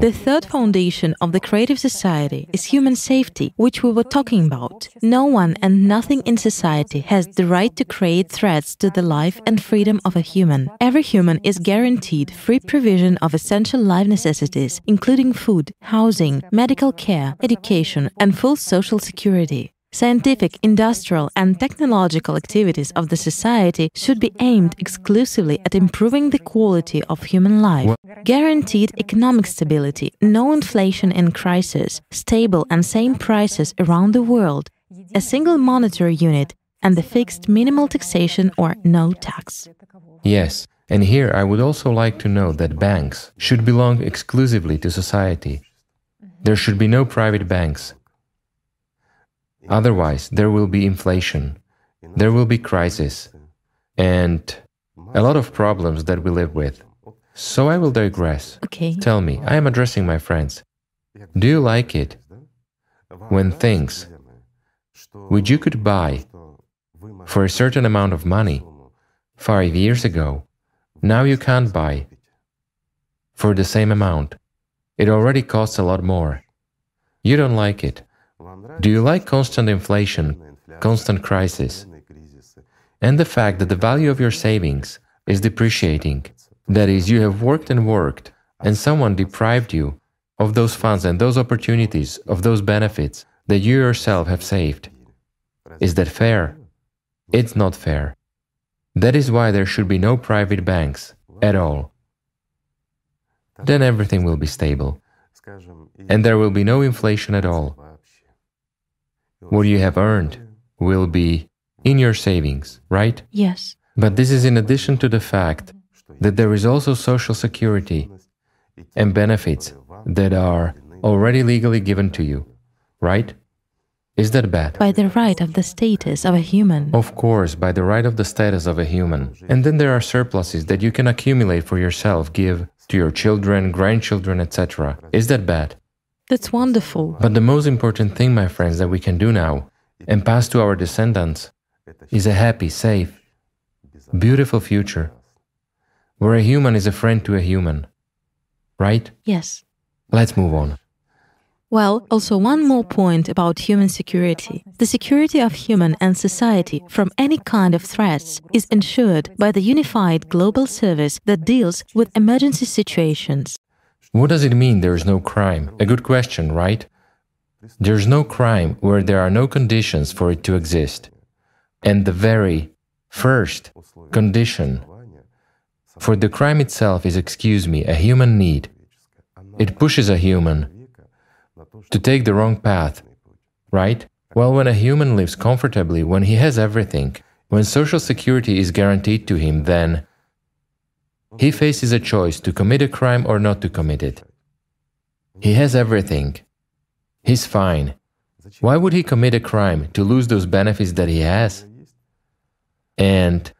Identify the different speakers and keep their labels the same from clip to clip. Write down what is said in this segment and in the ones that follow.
Speaker 1: The third foundation of the creative society is human safety, which we were talking about. No one and nothing in society has the right to create threats to the life and freedom of a human. Every human is guaranteed free provision of essential life necessities, including food, housing, medical care, education, and full social security. Scientific, industrial, and technological activities of the society should be aimed exclusively at improving the quality of human life. Guaranteed economic stability, no inflation and crisis, stable and same prices around the world, a single monetary unit, and the fixed minimal taxation or no tax.
Speaker 2: Yes, and here I would also like to note that banks should belong exclusively to society. There should be no private banks. Otherwise, there will be inflation, there will be crisis, and a lot of problems that we live with. So I will digress.
Speaker 1: Okay.
Speaker 2: Tell me, I am addressing my friends. Do you like it when things which you could buy for a certain amount of money five years ago, now you can't buy for the same amount? It already costs a lot more. You don't like it. Do you like constant inflation, constant crisis, and the fact that the value of your savings is depreciating? That is, you have worked and worked, and someone deprived you of those funds and those opportunities, of those benefits that you yourself have saved. Is that fair? It's not fair. That is why there should be no private banks at all. Then everything will be stable, and there will be no inflation at all what you have earned will be in your savings, right?
Speaker 1: Yes.
Speaker 2: But this is in addition to the fact that there is also social security and benefits that are already legally given to you, right? Is that bad?
Speaker 1: By the right of the status of a human.
Speaker 2: Of course, by the right of the status of a human. And then there are surpluses that you can accumulate for yourself, give to your children, grandchildren, etc. Is that bad?
Speaker 1: That's wonderful.
Speaker 2: But the most important thing, my friends, that we can do now and pass to our descendants is a happy, safe, beautiful future where a human is a friend to a human. Right?
Speaker 1: Yes.
Speaker 2: Let's move on.
Speaker 1: Well, also one more point about human security. The security of human and society from any kind of threats is ensured by the unified global service that deals with emergency situations.
Speaker 2: What does it mean there is no crime? A good question, right? There's no crime where there are no conditions for it to exist. And the very first condition for the crime itself is, excuse me, a human need. It pushes a human to take the wrong path, right? Well, when a human lives comfortably, when he has everything, when social security is guaranteed to him, then he faces a choice to commit a crime or not to commit it. He has everything. He's fine. Why would he commit a crime to lose those benefits that he has? And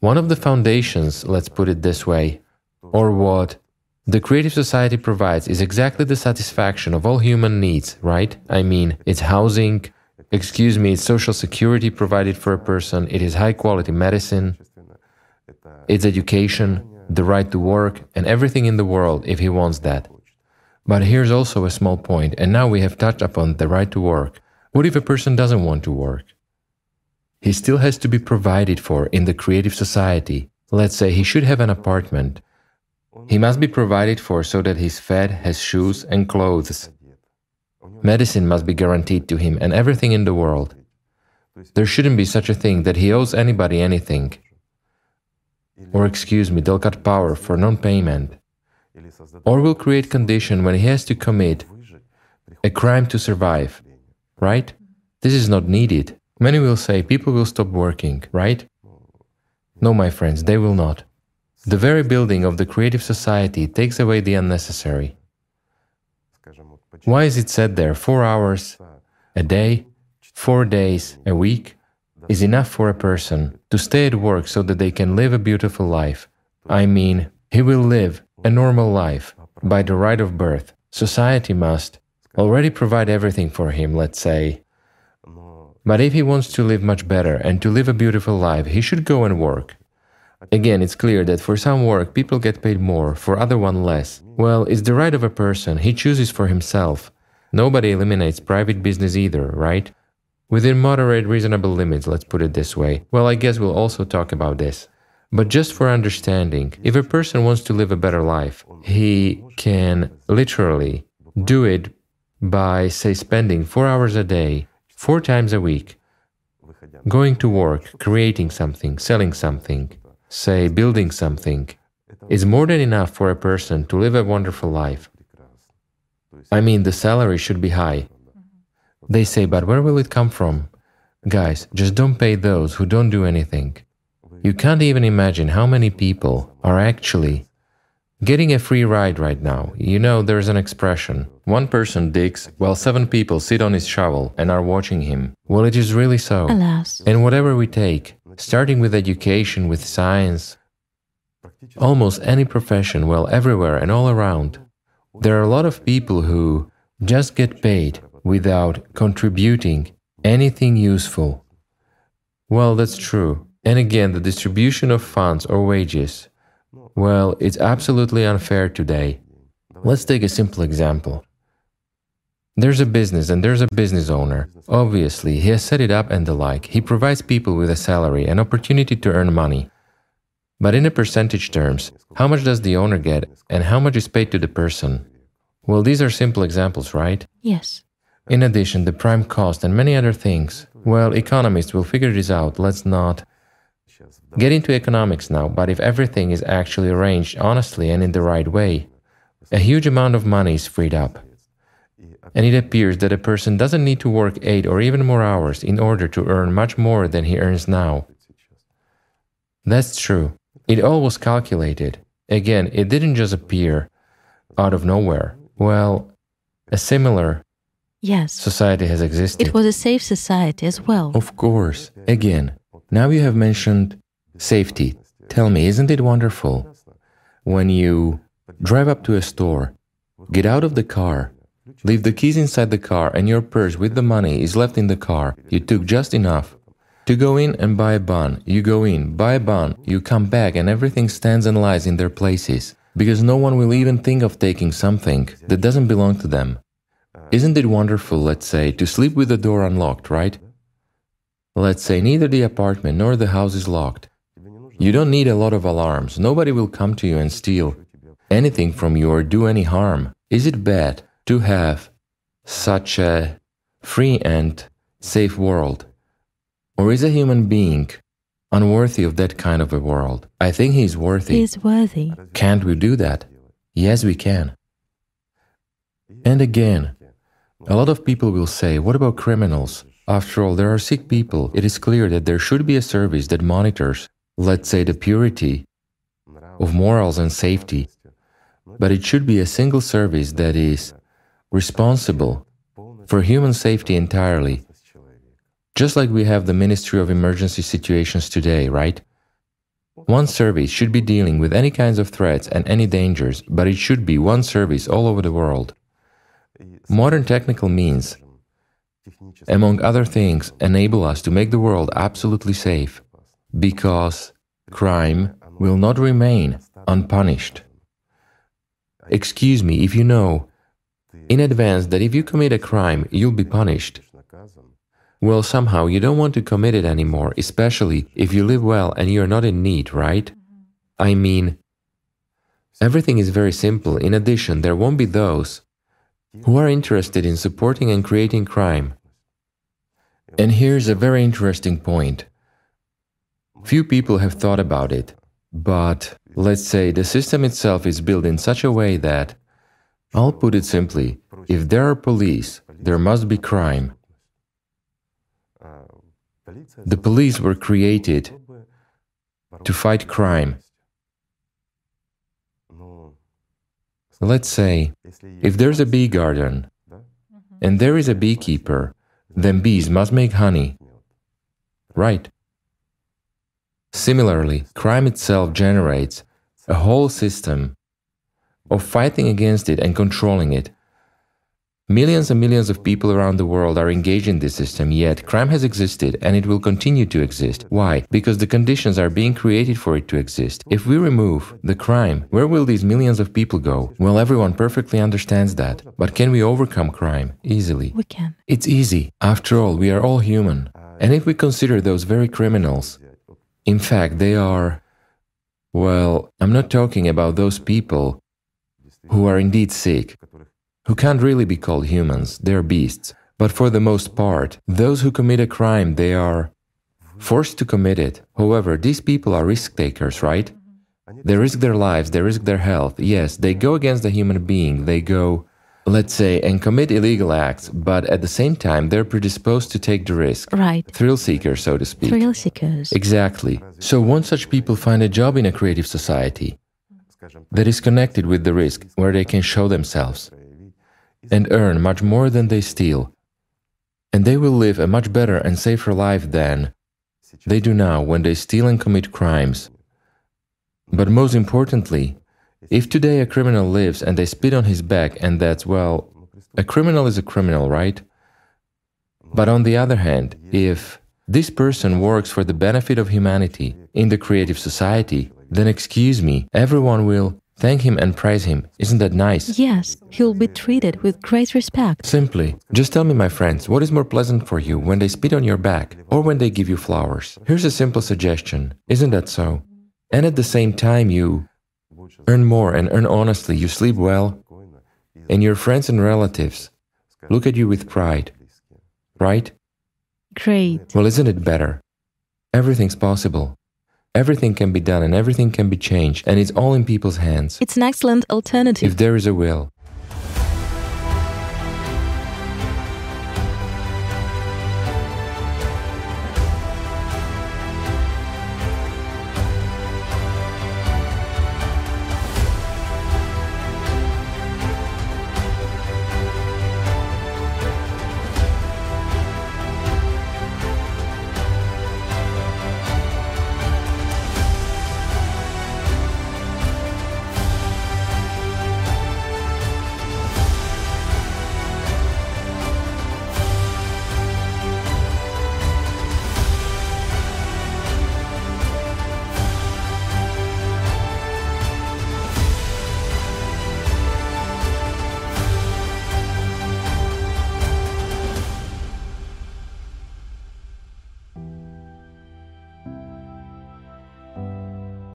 Speaker 2: one of the foundations, let's put it this way, or what the Creative Society provides is exactly the satisfaction of all human needs, right? I mean, it's housing, excuse me, it's social security provided for a person, it is high quality medicine, it's education, the right to work, and everything in the world if he wants that. But here's also a small point, and now we have touched upon the right to work. What if a person doesn't want to work? He still has to be provided for in the creative society. Let's say he should have an apartment. He must be provided for so that he's fed, has shoes and clothes. Medicine must be guaranteed to him and everything in the world. There shouldn't be such a thing that he owes anybody anything or excuse me, they'll cut power for non-payment, or will create condition when he has to commit a crime to survive, right? This is not needed. Many will say people will stop working, right? No, my friends, they will not. The very building of the creative society takes away the unnecessary. Why is it said there four hours a day, four days a week? Is enough for a person to stay at work so that they can live a beautiful life. I mean, he will live a normal life by the right of birth. Society must already provide everything for him, let's say. But if he wants to live much better and to live a beautiful life, he should go and work. Again, it's clear that for some work people get paid more, for other one less. Well, it's the right of a person, he chooses for himself. Nobody eliminates private business either, right? Within moderate, reasonable limits, let's put it this way. Well, I guess we'll also talk about this. But just for understanding, if a person wants to live a better life, he can literally do it by, say, spending four hours a day, four times a week, going to work, creating something, selling something, say, building something, is more than enough for a person to live a wonderful life. I mean, the salary should be high. They say, but where will it come from? Guys, just don't pay those who don't do anything. You can't even imagine how many people are actually getting a free ride right now. You know, there's an expression. One person digs while seven people sit on his shovel and are watching him. Well, it is really so.
Speaker 1: Alas.
Speaker 2: And whatever we take, starting with education, with science, almost any profession, well, everywhere and all around, there are a lot of people who just get paid without contributing anything useful. Well, that's true. And again, the distribution of funds or wages, well, it's absolutely unfair today. Let's take a simple example. There's a business and there's a business owner. Obviously, he has set it up and the like. He provides people with a salary, an opportunity to earn money. But in a percentage terms, how much does the owner get and how much is paid to the person? Well, these are simple examples, right?
Speaker 1: Yes.
Speaker 2: In addition, the prime cost and many other things. Well, economists will figure this out. Let's not get into economics now, but if everything is actually arranged honestly and in the right way, a huge amount of money is freed up. And it appears that a person doesn't need to work eight or even more hours in order to earn much more than he earns now. That's true. It all was calculated. Again, it didn't just appear out of nowhere. Well, a similar
Speaker 1: Yes.
Speaker 2: society has existed.
Speaker 1: It was a safe society as well.
Speaker 2: Of course. Again, now you have mentioned safety. Tell me, isn't it wonderful when you drive up to a store, get out of the car, leave the keys inside the car, and your purse with the money is left in the car? You took just enough to go in and buy a bun. You go in, buy a bun, you come back, and everything stands and lies in their places because no one will even think of taking something that doesn't belong to them. Isn't it wonderful, let's say, to sleep with the door unlocked, right? Let's say neither the apartment nor the house is locked. You don't need a lot of alarms. Nobody will come to you and steal anything from you or do any harm. Is it bad to have such a free and safe world? Or is a human being unworthy of that kind of a world? I think he is worthy.
Speaker 1: He is worthy.
Speaker 2: Can't we do that? Yes, we can. And again, a lot of people will say, what about criminals? After all, there are sick people. It is clear that there should be a service that monitors, let's say, the purity of morals and safety. But it should be a single service that is responsible for human safety entirely. Just like we have the Ministry of Emergency Situations today, right? One service should be dealing with any kinds of threats and any dangers, but it should be one service all over the world. Modern technical means, among other things, enable us to make the world absolutely safe, because crime will not remain unpunished. Excuse me if you know in advance that if you commit a crime, you'll be punished. Well, somehow you don't want to commit it anymore, especially if you live well and you're not in need, right? I mean, everything is very simple. In addition, there won't be those who are interested in supporting and creating crime. And here's a very interesting point. Few people have thought about it, but let's say the system itself is built in such a way that, I'll put it simply, if there are police, there must be crime. The police were created to fight crime. Let's say, if there's a bee garden mm-hmm. and there is a beekeeper, then bees must make honey. Right? Similarly, crime itself generates a whole system of fighting against it and controlling it. Millions and millions of people around the world are engaged in this system, yet crime has existed and it will continue to exist. Why? Because the conditions are being created for it to exist. If we remove the crime, where will these millions of people go? Well, everyone perfectly understands that. But can we overcome crime? Easily.
Speaker 1: We can.
Speaker 2: It's easy. After all, we are all human. And if we consider those very criminals, in fact, they are. Well, I'm not talking about those people who are indeed sick, who can't really be called humans, they're beasts. But for the most part, those who commit a crime, they are forced to commit it. However, these people are risk takers, right? Mm-hmm. They risk their lives, they risk their health. Yes, they go against the human being, they go, let's say, and commit illegal acts, but at the same time, they're predisposed to take the risk.
Speaker 1: Right.
Speaker 2: Thrill seekers, so to speak.
Speaker 1: Thrill seekers.
Speaker 2: Exactly. So, won't such people find a job in a creative society that is connected with the risk, where they can show themselves and earn much more than they steal? And they will live a much better and safer life than they do now when they steal and commit crimes. But most importantly, if today a criminal lives and they spit on his back, and that's, well, a criminal is a criminal, right? But on the other hand, if this person works for the benefit of humanity in the creative society, then excuse me, everyone will thank him and praise him. Isn't that nice?
Speaker 1: Yes, he'll be treated with great respect.
Speaker 2: Simply, just tell me, my friends, what is more pleasant for you when they spit on your back or when they give you flowers? Here's a simple suggestion. Isn't that so? And at the same time, you earn more and earn honestly, you sleep well, and your friends and relatives look at you with pride. Right?
Speaker 1: Great.
Speaker 2: Well, isn't it better? Everything's possible. Everything can be done and everything can be changed, and it's all in people's hands.
Speaker 1: It's an excellent alternative.
Speaker 2: If there is a will.